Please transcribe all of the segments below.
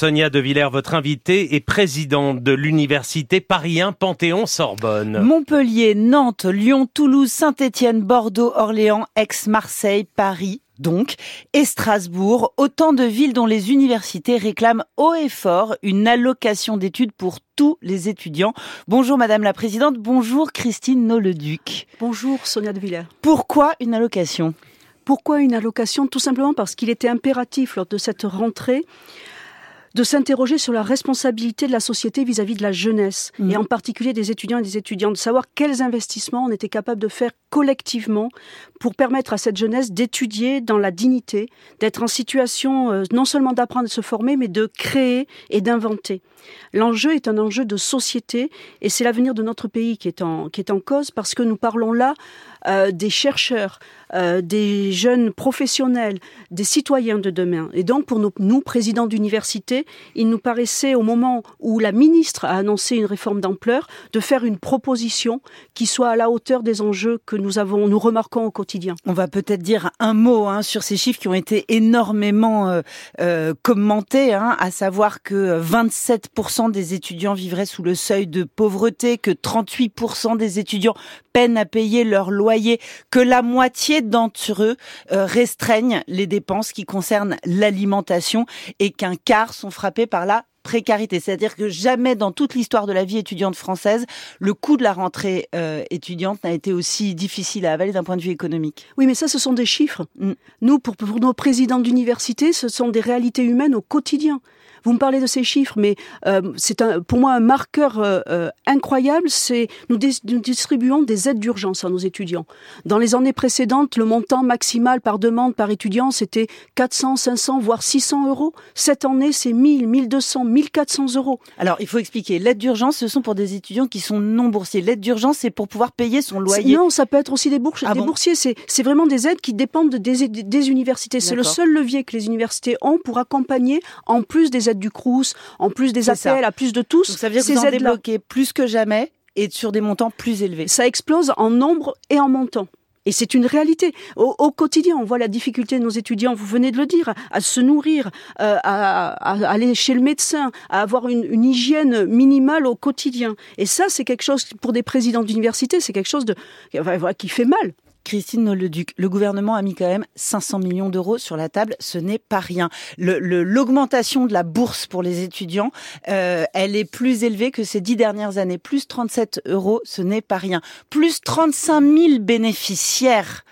Sonia De Villers, votre invitée, est présidente de l'université Paris 1 Panthéon-Sorbonne. Montpellier, Nantes, Lyon, Toulouse, Saint-Étienne, Bordeaux, Orléans, Aix-Marseille, Paris, donc, et Strasbourg, autant de villes dont les universités réclament haut et fort une allocation d'études pour tous les étudiants. Bonjour Madame la Présidente, bonjour Christine Noleduc. Bonjour Sonia de Villers. Pourquoi une allocation? Pourquoi une allocation? Tout simplement parce qu'il était impératif lors de cette rentrée de s'interroger sur la responsabilité de la société vis-à-vis de la jeunesse, et en particulier des étudiants et des étudiantes, de savoir quels investissements on était capable de faire collectivement pour permettre à cette jeunesse d'étudier dans la dignité, d'être en situation euh, non seulement d'apprendre et de se former, mais de créer et d'inventer. L'enjeu est un enjeu de société et c'est l'avenir de notre pays qui est en, qui est en cause parce que nous parlons là euh, des chercheurs, euh, des jeunes professionnels, des citoyens de demain. Et donc pour nous, présidents d'université, il nous paraissait au moment où la ministre a annoncé une réforme d'ampleur de faire une proposition qui soit à la hauteur des enjeux que nous avons, nous remarquons au quotidien. On va peut-être dire un mot hein, sur ces chiffres qui ont été énormément euh, euh commentés, hein, à savoir que 27 des étudiants vivraient sous le seuil de pauvreté, que 38% des étudiants peinent à payer leur loyer, que la moitié d'entre eux euh, restreignent les dépenses qui concernent l'alimentation et qu'un quart sont frappés par la précarité. C'est-à-dire que jamais dans toute l'histoire de la vie étudiante française, le coût de la rentrée euh, étudiante n'a été aussi difficile à avaler d'un point de vue économique. Oui, mais ça, ce sont des chiffres. Mm. Nous, pour, pour nos présidents d'université, ce sont des réalités humaines au quotidien. Vous me parlez de ces chiffres, mais euh, c'est pour moi un marqueur euh, euh, incroyable. C'est nous, nous, distribuons des aides d'urgence à nos étudiants. Dans les années précédentes, le montant maximal par demande par étudiant c'était 400, 500, voire 600 euros. Cette année, c'est 1000, 1200, 1400 euros. Alors, il faut expliquer. L'aide d'urgence, ce sont pour des étudiants qui sont non boursiers. L'aide d'urgence, c'est pour pouvoir payer son loyer. Non, ça peut être aussi des, boursiers. Ah des boursiers. C'est vraiment des aides qui dépendent des, des universités. C'est le seul levier que les universités ont pour accompagner, en plus des du Crous, en plus des appels à plus de tous. ça veut dire que vous en débloquez plus que jamais et sur des montants plus élevés. Ça explose en nombre et en montant. Et c'est une réalité. Au, quotidien, on voit la difficulté de nos étudiants, vous venez de le dire, à se nourrir, euh, à, aller chez le médecin, à avoir une, une hygiène minimale au quotidien. Et ça, c'est quelque chose, pour des présidents d'université, c'est quelque chose de, qui fait mal. Christine Nolleduc, le gouvernement a mis quand même 500 millions d'euros sur la table, ce n'est pas rien. L'augmentation de la bourse pour les étudiants, euh, elle est plus élevée que ces dix dernières années, plus 37 euros, ce n'est pas rien. Plus 35 000 bénéficiaires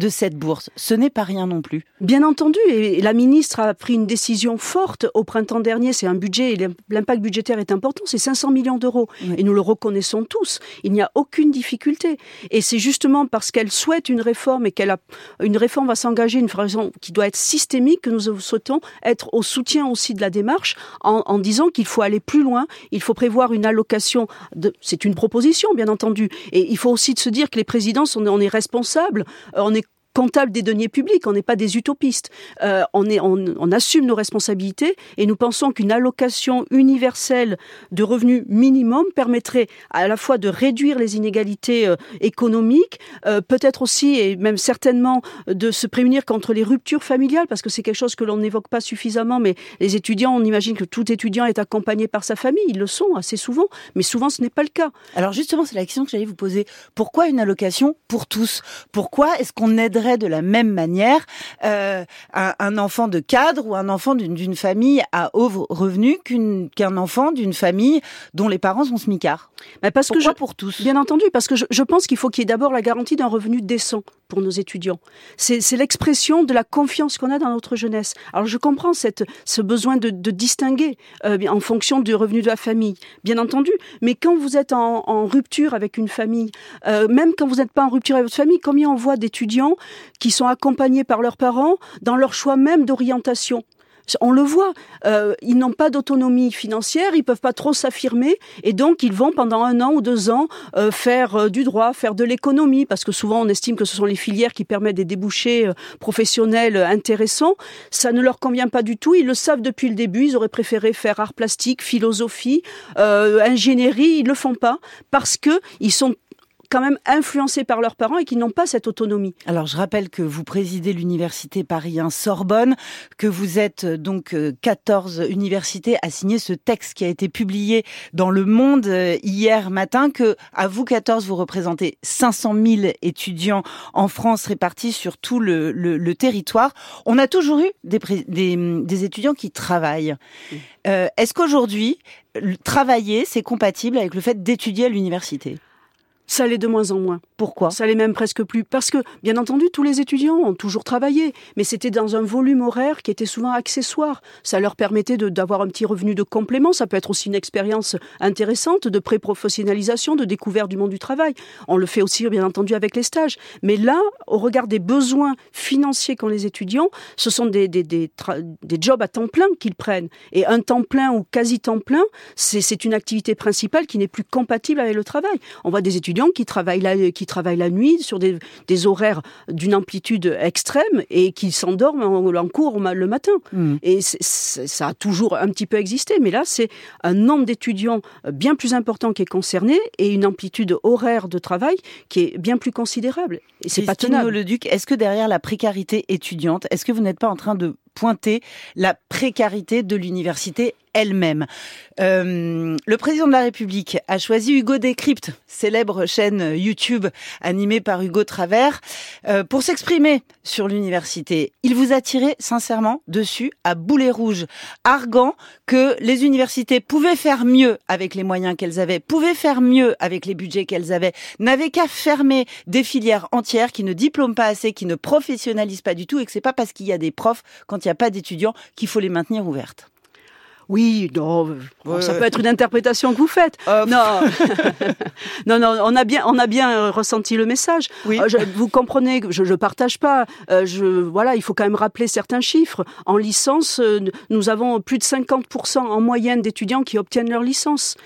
de cette bourse. Ce n'est pas rien non plus. Bien entendu, et la ministre a pris une décision forte au printemps dernier. C'est un budget, et l'impact budgétaire est important, c'est 500 millions d'euros. Et nous le reconnaissons tous. Il n'y a aucune difficulté. Et c'est justement parce qu'elle souhaite une réforme et qu'elle a une réforme va s'engager, une réforme qui doit être systémique, que nous souhaitons être au soutien aussi de la démarche en, en disant qu'il faut aller plus loin. Il faut prévoir une allocation. De, c'est une proposition, bien entendu. Et il faut aussi se dire que les présidents, on est, on est responsables, on est comptable des deniers publics, on n'est pas des utopistes. Euh, on, assume nos responsabilités et nous pensons qu'une allocation universelle de revenus minimum permettrait à la fois de réduire les inégalités euh, économiques, euh, peut-être aussi et même certainement de se prémunir contre les ruptures familiales, parce que c'est quelque chose que l'on n'évoque pas suffisamment, mais les étudiants, on imagine que tout étudiant est accompagné par sa famille, ils le sont assez souvent, mais souvent ce n'est pas le cas. Alors justement, c'est la question que j'allais vous poser. Pourquoi une allocation pour tous? Pourquoi est-ce qu'on de la même manière euh, un, enfant de cadre ou un enfant d'une famille à haut revenu qu'un enfant d'une famille dont les parents sont smicards bah parce Pourquoi que pour tous? Bien entendu, parce que je, pense qu'il faut qu'il y ait d'abord la garantie d'un revenu décent pour nos étudiants. C'est l'expression de la confiance qu'on a dans notre jeunesse. Alors je comprends cette, ce besoin de, de distinguer euh, en fonction du revenu de la famille, bien entendu. Mais quand vous êtes en, en rupture avec une famille, euh, même quand vous n'êtes pas en rupture avec votre famille, combien on voit d'étudiants qui sont accompagnés par leurs parents dans leur choix même d'orientation. On le voit, euh, ils n'ont pas d'autonomie financière, ils peuvent pas trop s'affirmer, et donc ils vont pendant un an ou deux ans euh, faire euh, du droit, faire de l'économie, parce que souvent on estime que ce sont les filières qui permettent des débouchés professionnels intéressants. Ça ne leur convient pas du tout. Ils le savent depuis le début. Ils auraient préféré faire art plastique, philosophie, ingénierie. Ils le font pas parce que ils sont quand même influencés par leurs parents et qui n'ont pas cette autonomie. Alors je rappelle que vous présidez l'université Paris 1 Sorbonne, que vous êtes euh, donc 14 universités à signer ce texte qui a été publié dans Le Monde hier matin, que à vous 14 vous représentez 500 000 étudiants en France répartis sur tout le, le, territoire. On a toujours eu des, des, des étudiants qui travaillent. Euh, Est-ce qu'aujourd'hui, travailler, c'est compatible avec le fait d'étudier à l'université? Ça l'est de moins en moins. Pourquoi? Ça l'est même presque plus. Parce que, bien entendu, tous les étudiants ont toujours travaillé, mais c'était dans un volume horaire qui était souvent accessoire. Ça leur permettait d'avoir un petit revenu de complément. Ça peut être aussi une expérience intéressante de pré-professionnalisation, de découverte du monde du travail. On le fait aussi, bien entendu, avec les stages. Mais là, au regard des besoins financiers qu'ont les étudiants, ce sont des, des, des, des jobs à temps plein qu'ils prennent. Et un temps plein ou quasi temps plein, c'est une activité principale qui n'est plus compatible avec le travail. On voit des étudiants qui travaillent la, qui travaillent la nuit sur des, des horaires d'une amplitude extrême et qui s'endorment en, cours le matin. Hmm. Et ça a toujours un petit peu existé, mais là, c'est un nombre d'étudiants bien plus important qui est concerné et une amplitude horaire de travail qui est bien plus considérable. Et c'est pas tenable. Le Duc, est-ce que derrière la précarité étudiante, est-ce que vous n'êtes pas en train de pointer la précarité de l'université elle-même. Euh, le président de la République a choisi Hugo Décrypte, célèbre chaîne YouTube animée par Hugo Travers, euh, pour s'exprimer sur l'université. Il vous a tiré sincèrement dessus à boulet rouge, arguant que les universités pouvaient faire mieux avec les moyens qu'elles avaient, pouvaient faire mieux avec les budgets qu'elles avaient, n'avaient qu'à fermer des filières entières qui ne diplôment pas assez, qui ne professionnalisent pas du tout, et que c'est pas parce qu'il y a des profs quand il n'y a pas d'étudiants qu'il faut les maintenir ouvertes. Oui, non, ça peut être une interprétation que vous faites. Euh, non, non, non, on a bien, on a bien euh, ressenti le message. Oui. Euh, vous comprenez, je, je partage pas. je, voilà, il faut quand même rappeler certains chiffres. En licence, nous avons plus de 50% en moyenne d'étudiants qui obtiennent leur licence.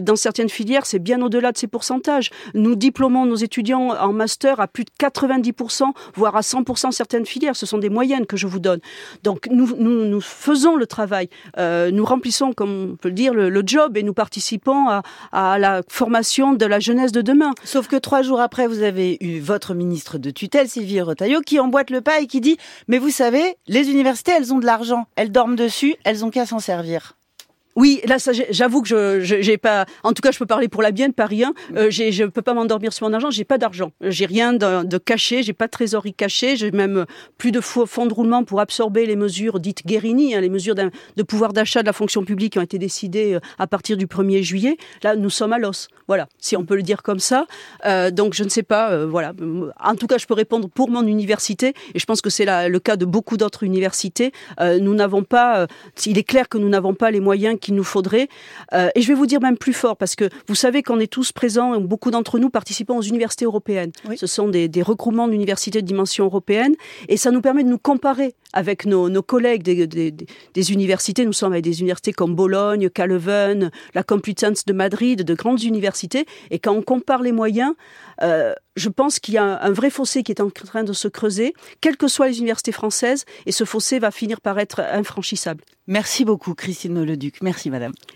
dans certaines filières, c'est bien au-delà de ces pourcentages. Nous diplômons nos étudiants en master à plus de 90%, voire à 100% certaines filières. Ce sont des moyennes que je vous donne. Donc nous, nous, nous faisons le travail. nous remplissons, comme on peut le dire, le, job et nous participons à, la formation de la jeunesse de demain. Sauf que trois jours après, vous avez eu votre ministre de tutelle, Sylvie Retailleau, qui emboîte le pas et qui dit « Mais vous savez, les universités, elles ont de l'argent, elles dorment dessus, elles ont qu'à s'en servir ». Oui, là, j'avoue que je, j'ai pas. En tout cas, je peux parler pour la bienne, Paris 1. Euh, j'ai, je peux pas m'endormir sur mon argent. J'ai pas d'argent. J'ai rien de, de caché. J'ai pas de trésorerie cachée. J'ai même plus de fonds de roulement pour absorber les mesures dites Guérini, hein, les mesures de pouvoir d'achat de la fonction publique qui ont été décidées euh, à partir du 1er juillet. Là, nous sommes à l'os. Voilà, si on peut le dire comme ça. Euh, donc, je ne sais pas. Euh, voilà. En tout cas, je peux répondre pour mon université, et je pense que c'est le cas de beaucoup d'autres universités. Euh, nous n'avons pas. il est clair que nous n'avons pas les moyens qu'il nous faudrait. Euh, et je vais vous dire même plus fort, parce que vous savez qu'on est tous présents, beaucoup d'entre nous participant aux universités européennes. Ce sont des, des regroupements d'universités de dimension européenne, et ça nous permet de nous comparer avec nos, collègues des, universités. Nous sommes avec des universités comme Bologne, Caleuven, la Complutense de Madrid, de grandes universités, et quand on compare les moyens, euh, je pense qu'il y a un, vrai fossé qui est en train de se creuser, quelles que soient les universités françaises, et ce fossé va finir par être infranchissable. Merci beaucoup, Christine Leduc. Merci, madame.